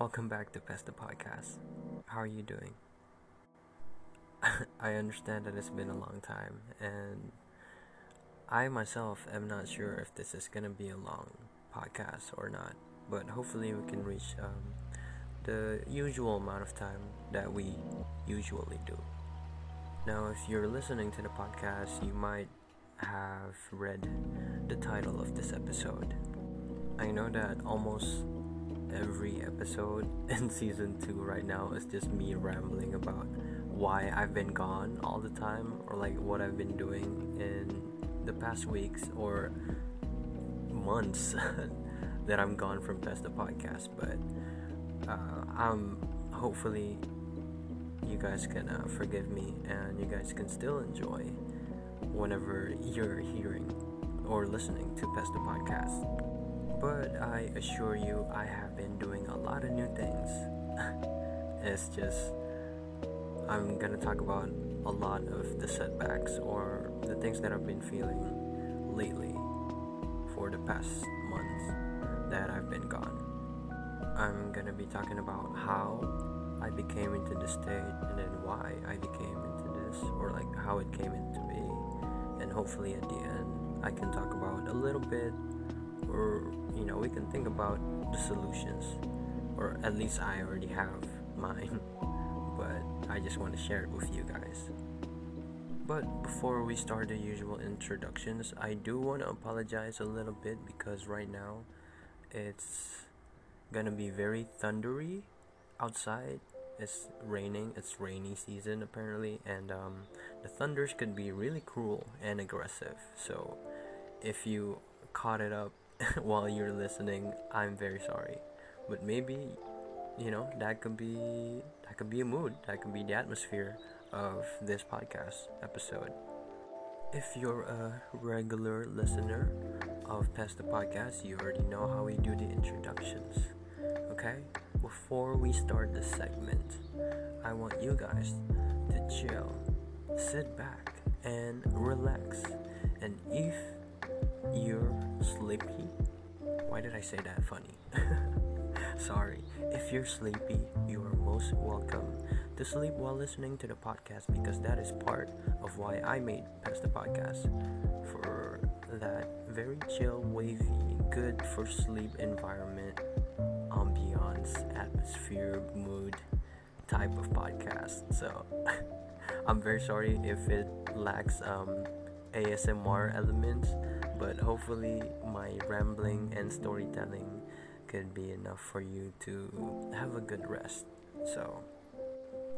Welcome back to Pesta Podcast. How are you doing? I understand that it's been a long time, and I myself am not sure if this is gonna be a long podcast or not, but hopefully we can reach um, the usual amount of time that we usually do. Now, if you're listening to the podcast, you might have read the title of this episode. I know that almost every episode in season 2 right now is just me rambling about why I've been gone all the time or like what I've been doing in the past weeks or months that I'm gone from Pesta Podcast. But uh, I'm hopefully you guys can uh, forgive me and you guys can still enjoy whenever you're hearing or listening to Pesta Podcast. But I assure you, I have been doing a lot of new things. it's just, I'm gonna talk about a lot of the setbacks or the things that I've been feeling lately for the past months that I've been gone. I'm gonna be talking about how I became into this state and then why I became into this or like how it came into me. And hopefully at the end, I can talk about a little bit or you know we can think about the solutions. Or at least i already have mine. But i just want to share it with you guys. But before we start the usual introductions i do want to apologize a little bit because right now it's gonna be very thundery outside. It's raining it's rainy season apparently and um, the thunders could be really cruel and aggressive. So if you caught it up while you're listening, I'm very sorry. But maybe, you know, that could be that could be a mood. That could be the atmosphere of this podcast episode. If you're a regular listener of Pesta Podcast, you already know how we do the introductions. Okay? Before we start the segment, I want you guys to chill, sit back, and relax. And if you're sleepy. Why did I say that funny? Sorry. If you're sleepy, you are most welcome to sleep while listening to the podcast because that is part of why I made Pesta Podcast for that very chill, wavy, good for sleep environment, ambiance, atmosphere, mood type of podcast. So I'm very sorry if it lacks um, ASMR elements but hopefully my rambling and storytelling could be enough for you to have a good rest. So,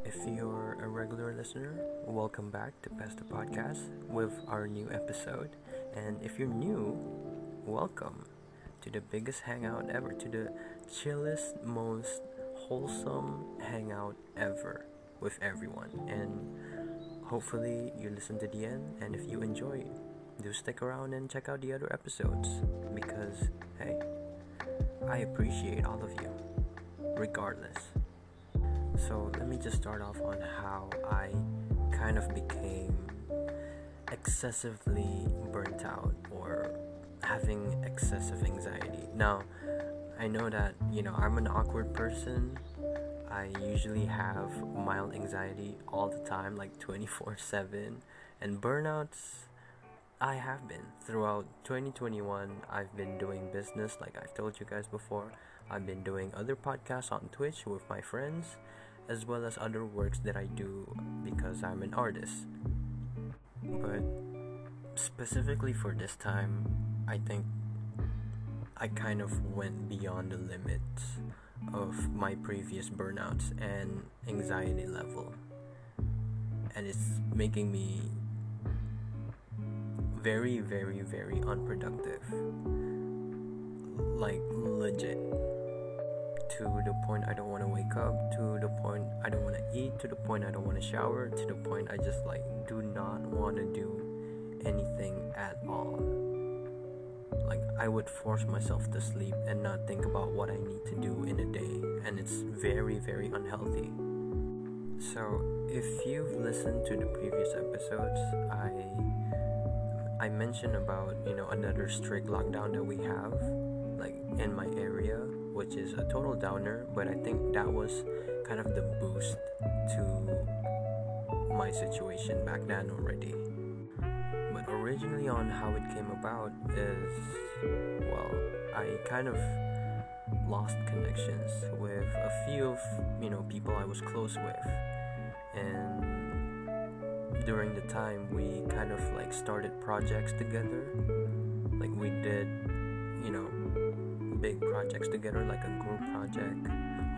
if you're a regular listener, welcome back to Pesta Podcast with our new episode. And if you're new, welcome to the biggest hangout ever, to the chillest, most wholesome hangout ever with everyone. And hopefully you listen to the end, and if you enjoy, do stick around and check out the other episodes because, hey, I appreciate all of you, regardless. So, let me just start off on how I kind of became excessively burnt out or having excessive anxiety. Now, I know that, you know, I'm an awkward person. I usually have mild anxiety all the time, like 24 7. And burnouts I have been. Throughout 2021, I've been doing business like I've told you guys before. I've been doing other podcasts on Twitch with my friends, as well as other works that I do because I'm an artist. But specifically for this time, I think I kind of went beyond the limits of my previous burnouts and anxiety level. And it's making me very, very, very unproductive. Like, legit. To the point I don't want to wake up, to the point I don't want to eat, to the point I don't want to shower, to the point I just like do not want to do anything at all. Like, I would force myself to sleep and not think about what I need to do in a day, and it's very, very unhealthy. So, if you've listened to the previous episodes, I I mentioned about you know another strict lockdown that we have like in my area which is a total downer, but I think that was kind of the boost to my situation back then already. But originally, on how it came about is well, I kind of lost connections with a few of you know people I was close with, and during the time we kind of like started projects together, like we did, you know, big projects together, like a group project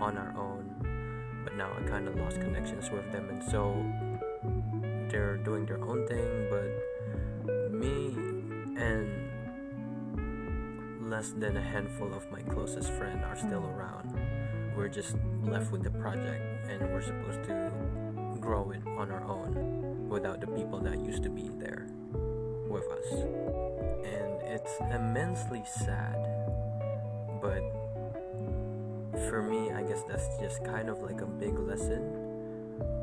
on our own. But now I kind of lost connections with them, and so they're doing their own thing. But me and less than a handful of my closest friends are still mm-hmm. around. We're just left with the project, and we're supposed to grow it on our own without the people that used to be there with us. And it's immensely sad, but for me, I guess that's just kind of like a big lesson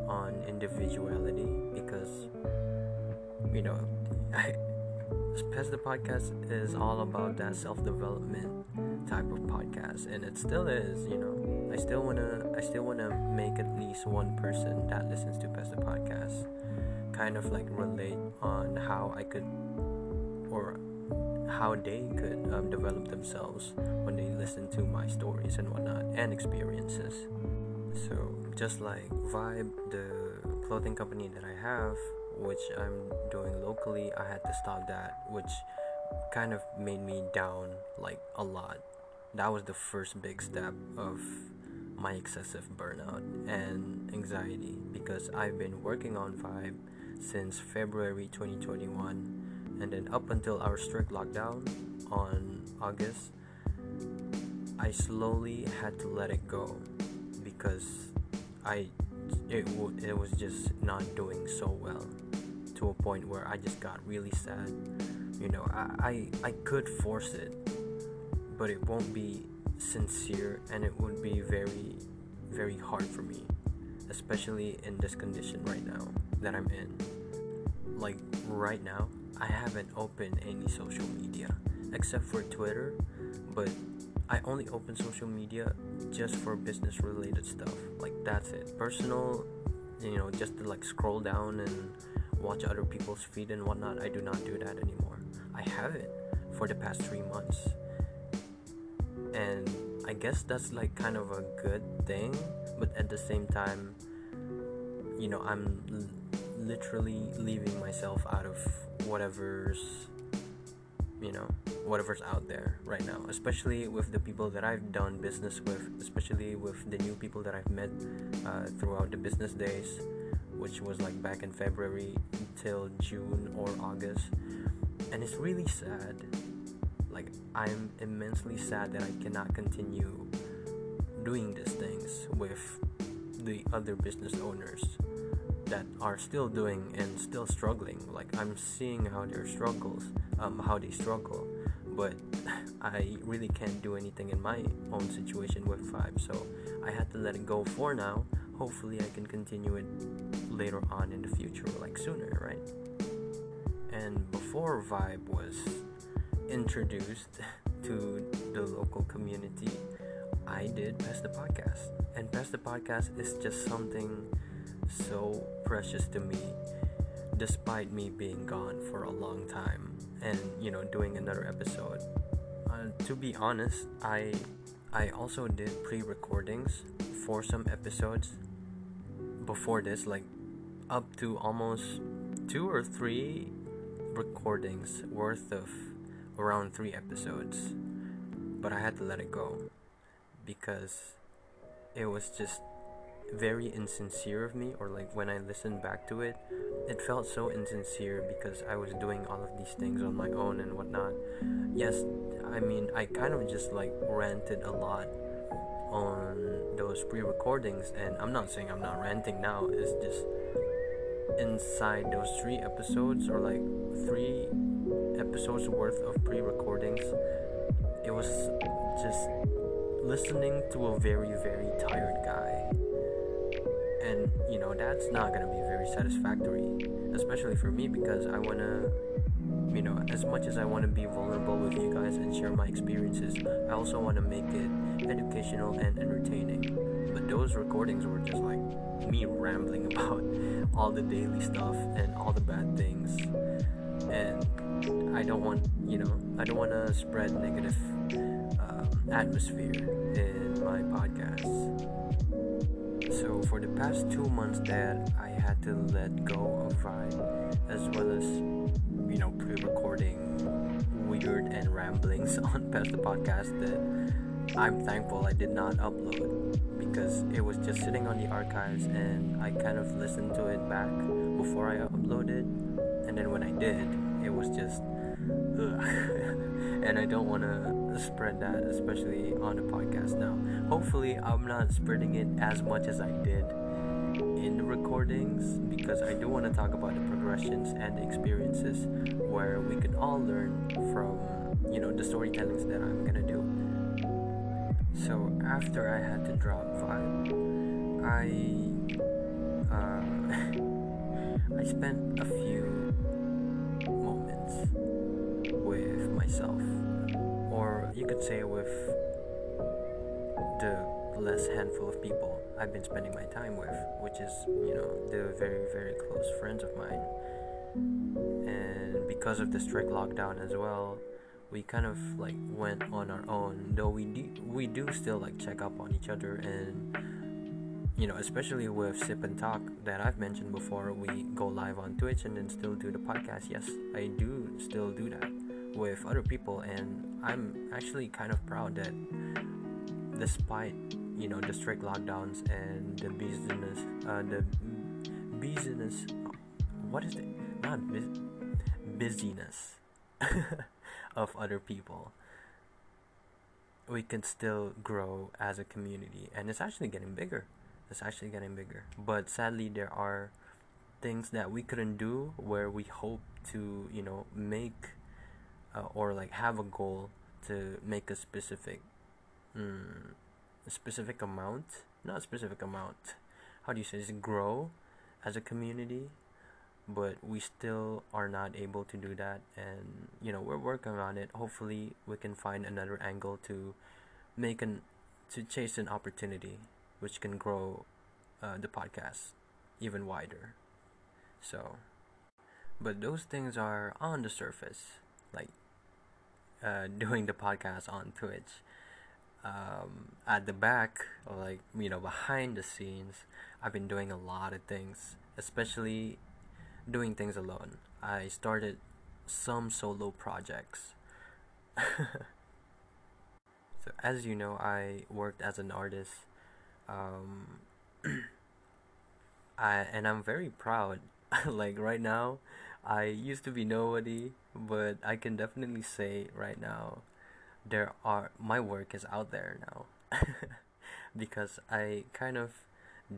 on individuality because, you know, I the podcast is all about that self development type of podcast, and it still is. You know, I still wanna, I still wanna make at least one person that listens to Past the podcast kind of like relate on how I could, or how they could um, develop themselves when they listen to my stories and whatnot and experiences. So, just like Vibe, the clothing company that I have, which I'm doing locally, I had to stop that, which kind of made me down like a lot. That was the first big step of my excessive burnout and anxiety because I've been working on Vibe since February 2021 and then up until our strict lockdown on August I slowly had to let it go because I it, w- it was just not doing so well to a point where I just got really sad. You know, I, I, I could force it, but it won't be sincere and it would be very, very hard for me, especially in this condition right now that I'm in. Right now, I haven't opened any social media except for Twitter, but I only open social media just for business related stuff. Like that's it. Personal, you know, just to like scroll down and watch other people's feed and whatnot. I do not do that anymore. I haven't for the past three months. And I guess that's like kind of a good thing, but at the same time, you know, I'm literally leaving myself out of whatever's you know whatever's out there right now especially with the people that i've done business with especially with the new people that i've met uh, throughout the business days which was like back in february until june or august. And it's really sad. Like i'm immensely sad that i cannot continue doing these things with the other business owners that are still doing and still struggling. Like I'm seeing how their struggles, um, how they struggle, but I really can't do anything in my own situation with Vibe. So I had to let it go for now. Hopefully, I can continue it later on in the future, like sooner, right? And before Vibe was introduced to the local community, I did Past the Podcast. And Past the Podcast is just something so precious to me despite me being gone for a long time and you know doing another episode. Uh, to be honest i i also did pre-recordings for some episodes before this like up to almost two or three recordings worth of around three episodes. But i had to let it go because it was just very insincere of me or like when I listened back to it it felt so insincere because I was doing all of these things on my own and whatnot. Yes I mean I kind of just like ranted a lot on those pre-recordings and I'm not saying I'm not ranting now it's just inside those three episodes or like three episodes worth of pre-recordings it was just listening to a very very tired guy and you know that's not gonna be very satisfactory especially for me because i want to you know, as much as I want to be vulnerable with you guys and share my experiences, I also want to make it educational and entertaining. But those recordings were just like me rambling about all the daily stuff and all the bad things. And I don't want, you know, I don't want to spread negative um, atmosphere in my podcast. So for the past two months that I had to let go of Ride, as well as you know pre-recording weird and ramblings on past the podcast that I'm thankful I did not upload because it was just sitting on the archives and I kind of listened to it back before I uploaded. And then when I did it was just and I don't want to spread that, especially on the podcast now. Hopefully, I'm not spreading it as much as I did in the recordings because I do want to talk about the progressions and the experiences where we can all learn from, you know, the storytellings that I'm gonna do. So after I had to drop Vibe, I uh, I spent a few moments with myself, or you could say with the less handful of people I've been spending my time with, which is, you know, the very, very close friends of mine. And because of the strict lockdown as well, we kind of like went on our own. Though we do, we do still like check up on each other and you know, especially with Sip and Talk that I've mentioned before, we go live on Twitch and then still do the podcast. Yes, I do still do that with other people, and I'm actually kind of proud that despite you know the strict lockdowns and the business, uh, the business, what is it? Not bu- busyness of other people. We can still grow as a community, and it's actually getting bigger it's actually getting bigger. But sadly, there are things that we couldn't do where we hope to, you know, make uh, or like have a goal to make a specific, mm, a specific amount, not a specific amount. How do you say this? Grow as a community, but we still are not able to do that, and you know we're working on it. Hopefully, we can find another angle to make an to chase an opportunity which can grow uh, the podcast even wider. So, but those things are on the surface, like uh, doing the podcast on Twitch. Um, at the back, like you know, behind the scenes, I've been doing a lot of things, especially doing things alone. I started some solo projects. so, as you know, I worked as an artist um, I and I'm very proud. like right now, I used to be nobody, but I can definitely say right now, there are my work is out there now, because I kind of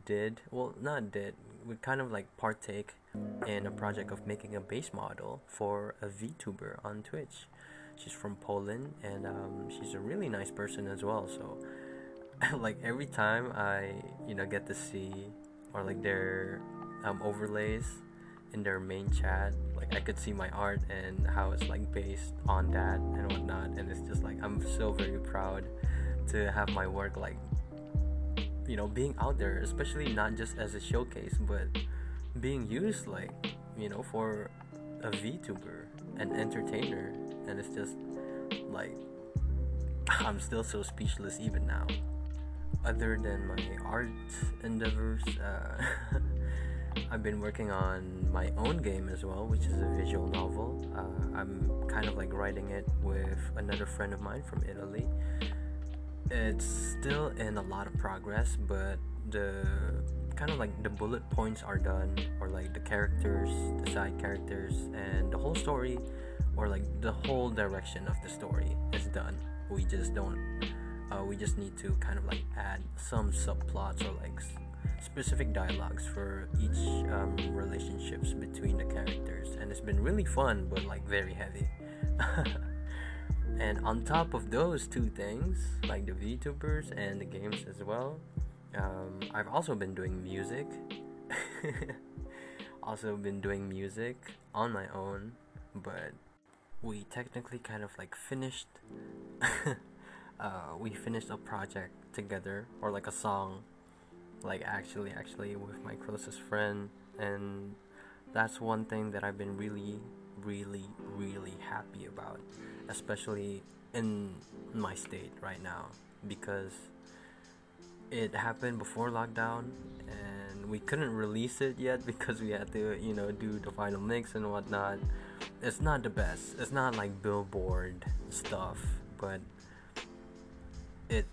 did well not did we kind of like partake in a project of making a base model for a VTuber on Twitch. She's from Poland and um, she's a really nice person as well. So like every time I you know get to see or like their um, overlays in their main chat, like I could see my art and how it's like based on that and whatnot, and it's just like I'm so very proud to have my work like you know being out there, especially not just as a showcase, but being used like you know for a VTuber, an entertainer, and it's just like I'm still so speechless even now. Other than my art endeavors, uh, I've been working on my own game as well, which is a visual novel. Uh, I'm kind of like writing it with another friend of mine from Italy. It's still in a lot of progress, but the kind of like the bullet points are done, or like the characters, the side characters, and the whole story, or like the whole direction of the story is done. We just don't uh, we just need to kind of like add some subplots or like specific dialogues for each um, relationships between the characters and it's been really fun but like very heavy. And on top of those two things like the VTubers and the games as well um, I've also been doing music. Also been doing music on my own but we technically kind of like finished uh, we finished a project together or like a song like actually actually with my closest friend and that's one thing that I've been really really really happy about especially in my state right now because it happened before lockdown and we couldn't release it yet because we had to you know do the final mix and whatnot. It's not the best. It's not like billboard stuff but it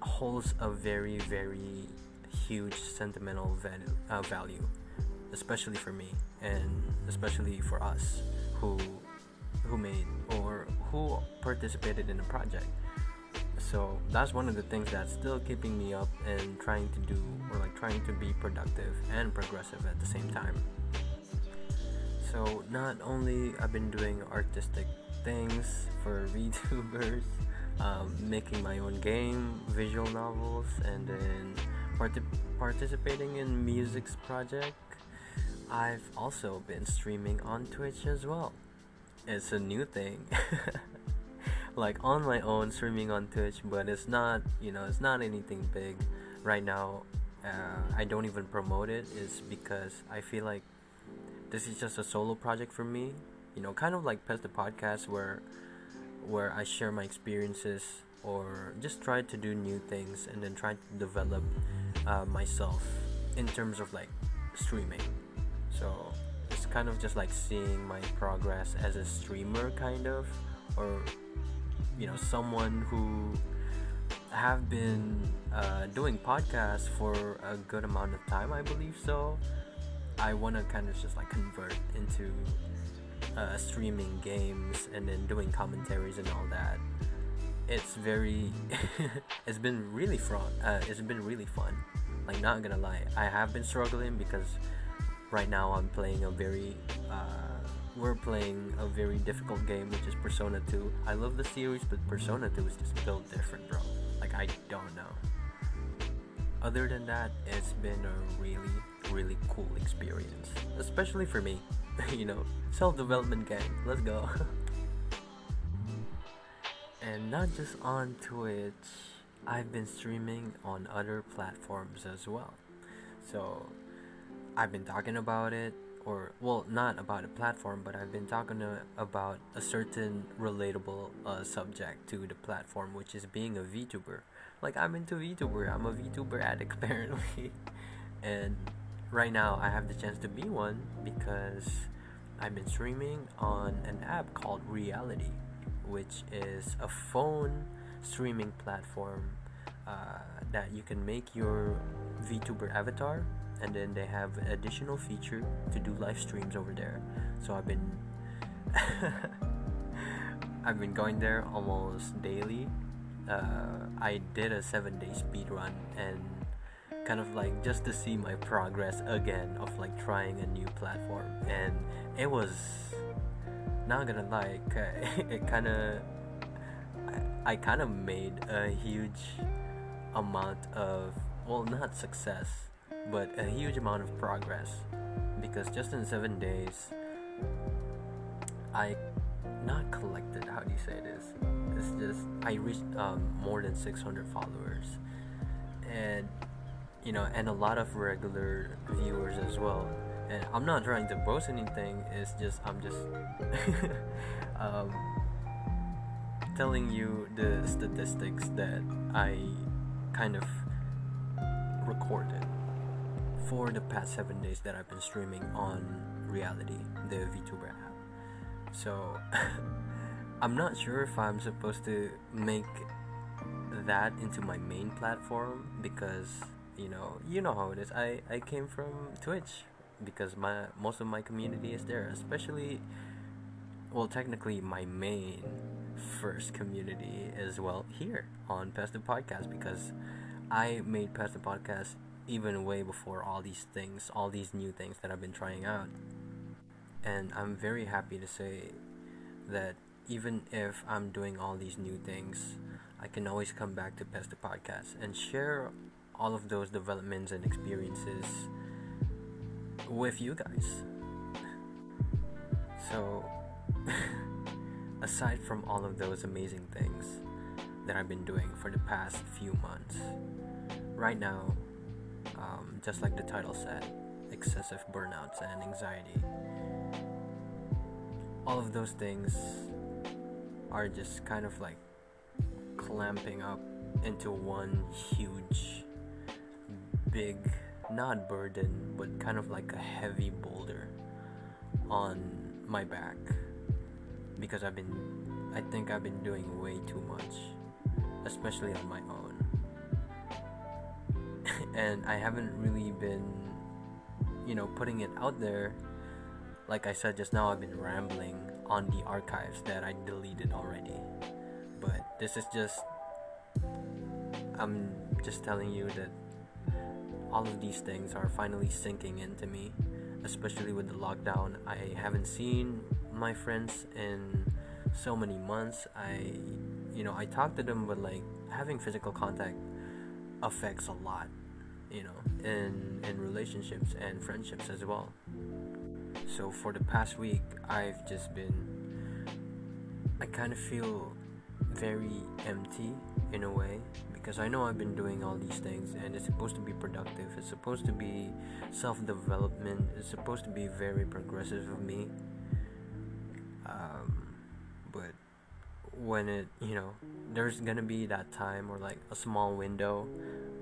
holds a very very huge sentimental value, uh, value especially for me and especially for us who who made or who participated in the project. So that's one of the things that's still keeping me up and trying to do or like trying to be productive and progressive at the same time. So not only i've been doing artistic things for VTubers, um, making my own game, visual novels, and then part- participating in music's project. I've also been streaming on Twitch as well. It's a new thing. like on my own streaming on Twitch, but it's not, you know, it's not anything big right now. Uh, I don't even promote it is because I feel like this is just a solo project for me. You know, kind of like Pest the podcast where where I share my experiences or just try to do new things and then try to develop uh, myself in terms of like streaming. So it's kind of just like seeing my progress as a streamer, kind of, or you know someone who have been uh, doing podcasts for a good amount of time i believe so i want to kind of just like convert into uh, streaming games and then doing commentaries and all that it's very it's been really fun uh, it's been really fun like not gonna lie i have been struggling because right now i'm playing a very uh, we're playing a very difficult game, which is Persona 2. I love the series, but Persona 2 is just built different, bro. Like, I don't know. Other than that, it's been a really, really cool experience. Especially for me. you know, self development gang. Let's go. and not just on Twitch, I've been streaming on other platforms as well. So, I've been talking about it or well not about a platform but i've been talking to, about a certain relatable uh, subject to the platform which is being a vtuber. Like i'm into vtuber. I'm a vtuber addict apparently. And right now i have the chance to be one because i've been streaming on an app called reality which is a phone streaming platform uh, that you can make your vtuber avatar and then they have additional feature to do live streams over there. So i've been i've been going there almost daily. Uh, i did a seven day speed run and kind of like just to see my progress again of like trying a new platform. And it was not gonna lie it kind of I, I kind of made a huge amount of well not success but a huge amount of progress. Because just in seven days I not collected how do you say this? It's just I reached um, more than 600 followers. And you know and a lot of regular viewers as well and I'm not trying to boast anything it's just I'm just um, telling you the statistics that I kind of recorded for the past seven days that I've been streaming on Reality, the VTuber app. So I'm not sure if I'm supposed to make that into my main platform because you know you know how it is. I I came from Twitch because my most of my community is there, especially well technically my main first community as well here on Pest the Podcast because I made Pest the Podcast even way before all these things, all these new things that I've been trying out. And I'm very happy to say that even if I'm doing all these new things, I can always come back to Pest the Podcast and share all of those developments and experiences with you guys. So, aside from all of those amazing things that I've been doing for the past few months, right now, um, just like the title said, excessive burnouts and anxiety, all of those things are just kind of like clamping up into one huge, big, not burden, but kind of like a heavy boulder on my back because I've been, I think I've been doing way too much, especially on my own. and I haven't really been, you know, putting it out there. Like I said just now, I've been rambling on the archives that I deleted already. But this is just, I'm just telling you that all of these things are finally sinking into me, especially with the lockdown. I haven't seen my friends in so many months. I, you know, I talk to them, but like having physical contact affects a lot, you know, in in relationships and friendships as well. So for the past week, I've just been, I kind of feel very empty in a way because I know I've been doing all these things and it's supposed to be productive. It's supposed to be self development. It's supposed to be very progressive of me. Um, but when it, you know, there's gonna be that time or like a small window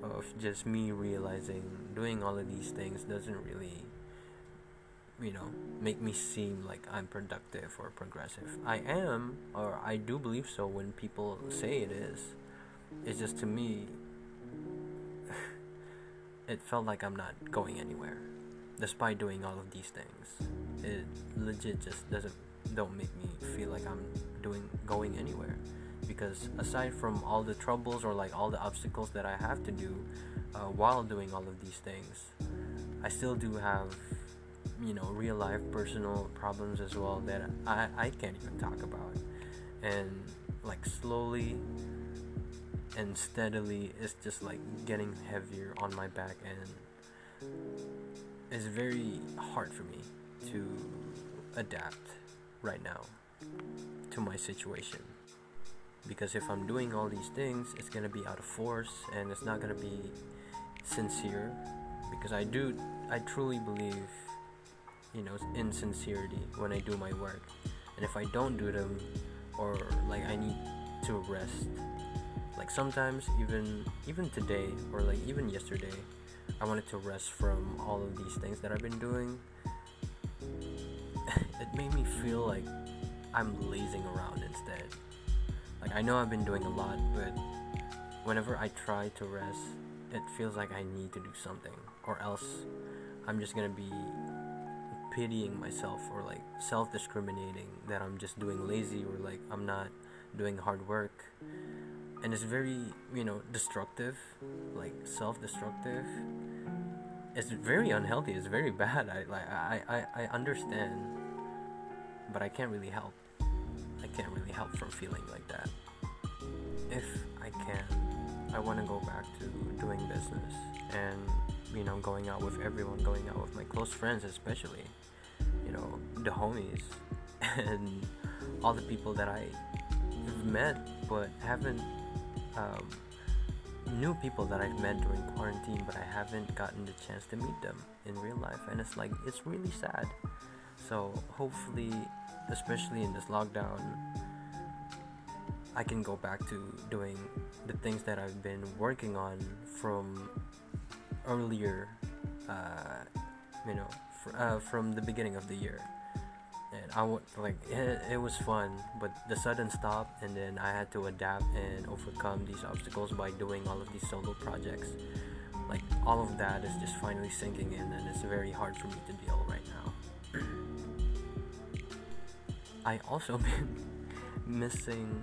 of just me realizing doing all of these things doesn't really you know make me seem like I'm productive or progressive. I am or I do believe so when people say it is. It's just to me it felt like I'm not going anywhere despite doing all of these things. It legit just doesn't don't make me feel like I'm doing going anywhere because aside from all the troubles or like all the obstacles that I have to do uh, while doing all of these things, I still do have you know real life personal problems as well that I, I can't even talk about and like slowly and steadily it's just like getting heavier on my back and it's very hard for me to adapt right now to my situation. Because if I'm doing all these things it's gonna be out of force and it's not gonna be sincere. Because I do I truly believe you know insincerity when I do my work. And if I don't do them or like I need to rest like sometimes even even today or like even yesterday I wanted to rest from all of these things that I've been doing it made me feel like I'm lazing around instead like I know I've been doing a lot but whenever I try to rest it feels like I need to do something or else I'm just gonna be pitying myself or like self discriminating that I'm just doing lazy or like I'm not doing hard work. And it's very, you know, destructive, like self destructive. It's very unhealthy, it's very bad. I like I, I, I understand but I can't really help. I can't really help from feeling like that. If I can, I wanna go back to doing business and you know, going out with everyone, going out with my close friends, especially, you know, the homies, and all the people that I have met but haven't, um, new people that I've met during quarantine, but I haven't gotten the chance to meet them in real life, and it's like, it's really sad. So, hopefully, especially in this lockdown, I can go back to doing the things that I've been working on from earlier, uh, you know, fr- uh, from the beginning of the year. And I would like it, it was fun, but the sudden stop, and then I had to adapt and overcome these obstacles by doing all of these solo projects. Like all of that is just finally sinking in, and it's very hard for me to deal right now. I also been missing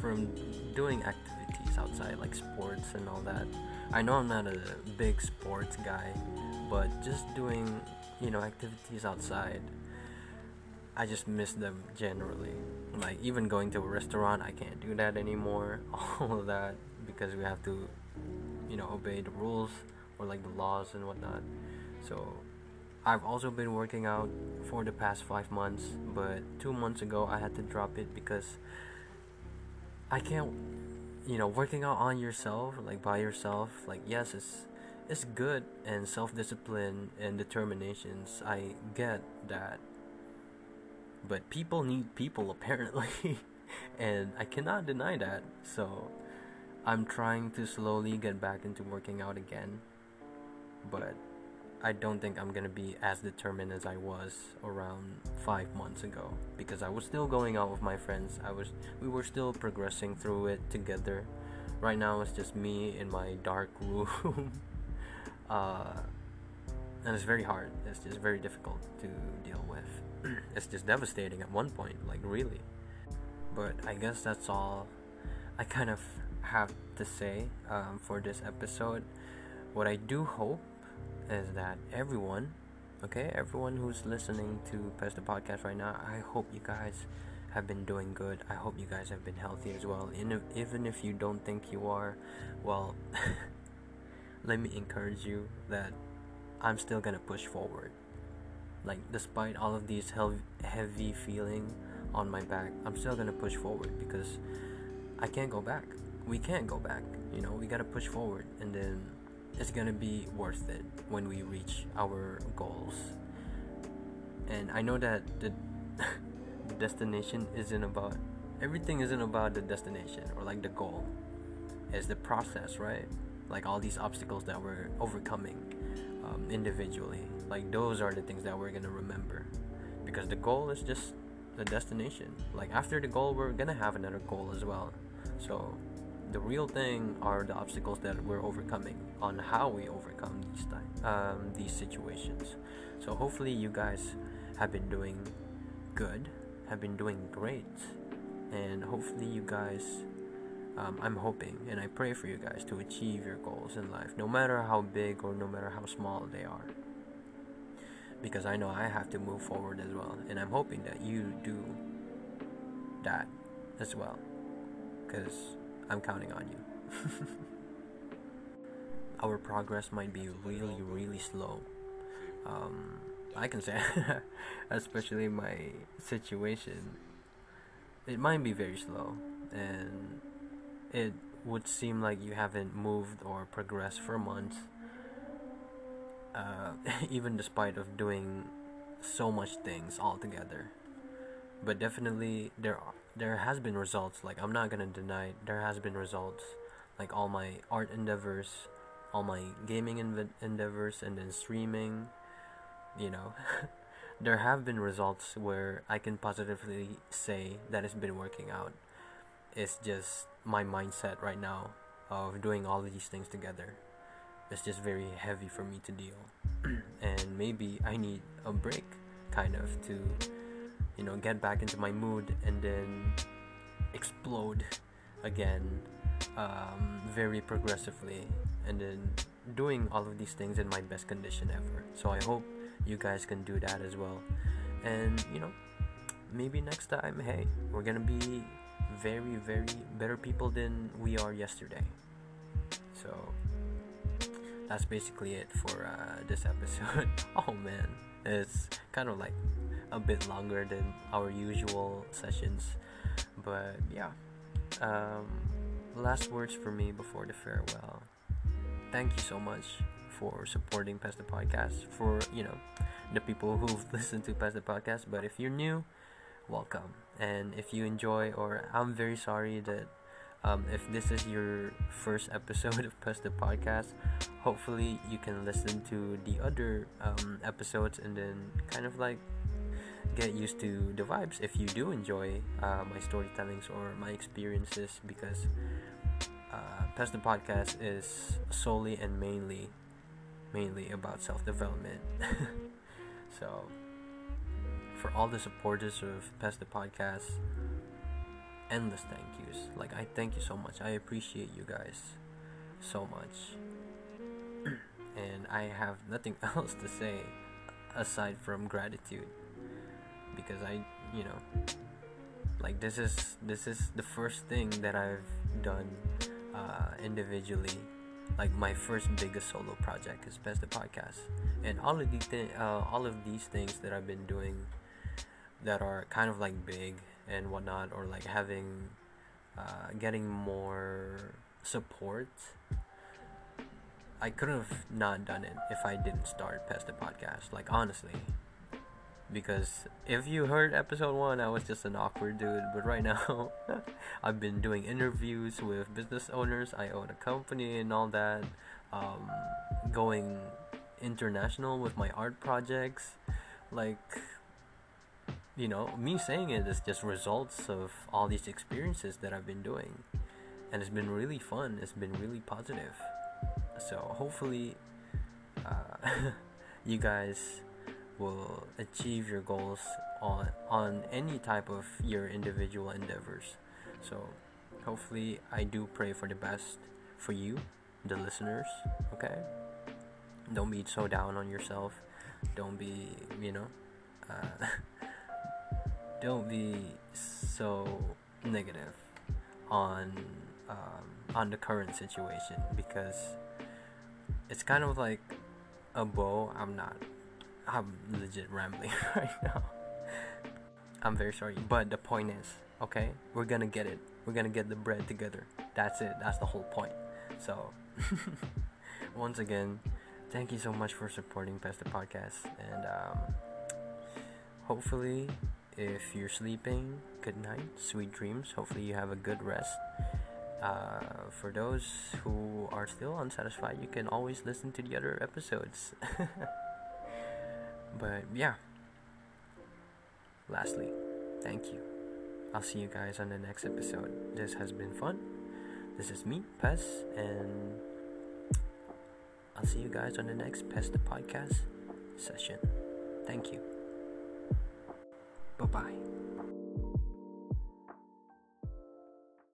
from doing activities outside, like sports and all that. I know I'm not a big sports guy, but just doing, you know, activities outside, I just miss them generally. Like even going to a restaurant, I can't do that anymore. All of that because we have to, you know, obey the rules or like the laws and whatnot. So I've also been working out for the past five months, but two months ago I had to drop it because I can't, you know, working out on yourself, like by yourself, like yes, it's it's good and self-discipline and determinations. I get that, but people need people apparently, and I cannot deny that. So I'm trying to slowly get back into working out again, but I don't think I'm gonna be as determined as I was around five months ago because I was still going out with my friends. I was we were still progressing through it together. Right now it's just me in my dark room, uh, and it's very hard. It's just very difficult to deal with. it's just devastating at one point, like really. But I guess that's all I kind of have to say um, for this episode. What I do hope is that everyone, okay, everyone who's listening to Pest the Podcast right now, I hope you guys have been doing good. I hope you guys have been healthy as well. And even if you don't think you are, well, let me encourage you that I'm still gonna push forward. Like, despite all of these heavy feeling on my back, I'm still gonna push forward because I can't go back. We can't go back. You know, we gotta push forward, and then it's gonna be worth it when we reach our goals. And I know that the, destination isn't about everything isn't about the destination or like the goal. It's the process, right? Like all these obstacles that we're overcoming um, individually. Like those are the things that we're gonna remember, because the goal is just the destination. Like after the goal, we're gonna have another goal as well. So the real thing are the obstacles that we're overcoming on how we overcome these time um, these situations so hopefully you guys have been doing good have been doing great and hopefully you guys um, i'm hoping and i pray for you guys to achieve your goals in life no matter how big or no matter how small they are because i know i have to move forward as well and i'm hoping that you do that as well because I'm counting on you. Our progress might be really, really slow. Um, I can say, especially my situation, it might be very slow, and it would seem like you haven't moved or progressed for months. Uh, even despite of doing so much things all together but definitely there are there has been results like i'm not gonna deny it, there has been results like all my art endeavors all my gaming endeavors and then streaming you know there have been results where i can positively say that it's been working out it's just my mindset right now of doing all these things together. It's just very heavy for me to deal. And maybe i need a break kind of to you know get back into my mood and then explode again um, very progressively and then doing all of these things in my best condition ever. So i hope you guys can do that as well. And you know maybe next time hey we're gonna be very very better people than we are yesterday so that's basically it for uh, this episode oh man it's kind of like a bit longer than our usual sessions. But yeah, um, last words for me before the farewell. Thank you so much for supporting Pest the Podcast, for, you know, the people who've listened to Pest the Podcast. But if you're new, welcome. And if you enjoy, or I'm very sorry that um, if this is your first episode of Pest the Podcast, hopefully you can listen to the other um, episodes and then kind of like get used to the vibes if you do enjoy uh, my storytellings or my experiences because uh, the Podcast is solely and mainly mainly about self-development so for all the supporters of Pest the Podcast. Endless thank yous. Like I thank you so much. I appreciate you guys so much. And I have nothing else to say aside from gratitude. Because I, you know, like this is this is the first thing that I've done uh, individually. Like my first biggest solo project is Best the Podcast, and all of these th- uh, all of these things that I've been doing that are kind of like big and whatnot, or like having uh, getting more support. I could have not done it if I didn't start Pest the Podcast. Like honestly, because if you heard episode one, I was just an awkward dude. But right now, I've been doing interviews with business owners. I own a company and all that. Um, going international with my art projects. Like, you know, me saying it is just results of all these experiences that I've been doing. And it's been really fun, it's been really positive. So, hopefully, uh, you guys will achieve your goals on on any type of your individual endeavors. So hopefully I do pray for the best for you, the listeners, okay? Don't be so down on yourself. Don't be, you know, uh, don't be so negative on um, on the current situation because it's kind of like a bow. I'm not I'm legit rambling right now. I'm very sorry, but the point is, okay, we're gonna get it. We're gonna get the bread together. That's it. That's the whole point. So, once again, thank you so much for supporting Pes the Podcast, and um, hopefully, if you're sleeping, good night, sweet dreams. Hopefully, you have a good rest. Uh, for those who are still unsatisfied, you can always listen to the other episodes. But yeah. Lastly, thank you. I'll see you guys on the next episode. This has been fun. This is me, Pes, and I'll see you guys on the next Pes the Podcast session. Thank you. Bye bye.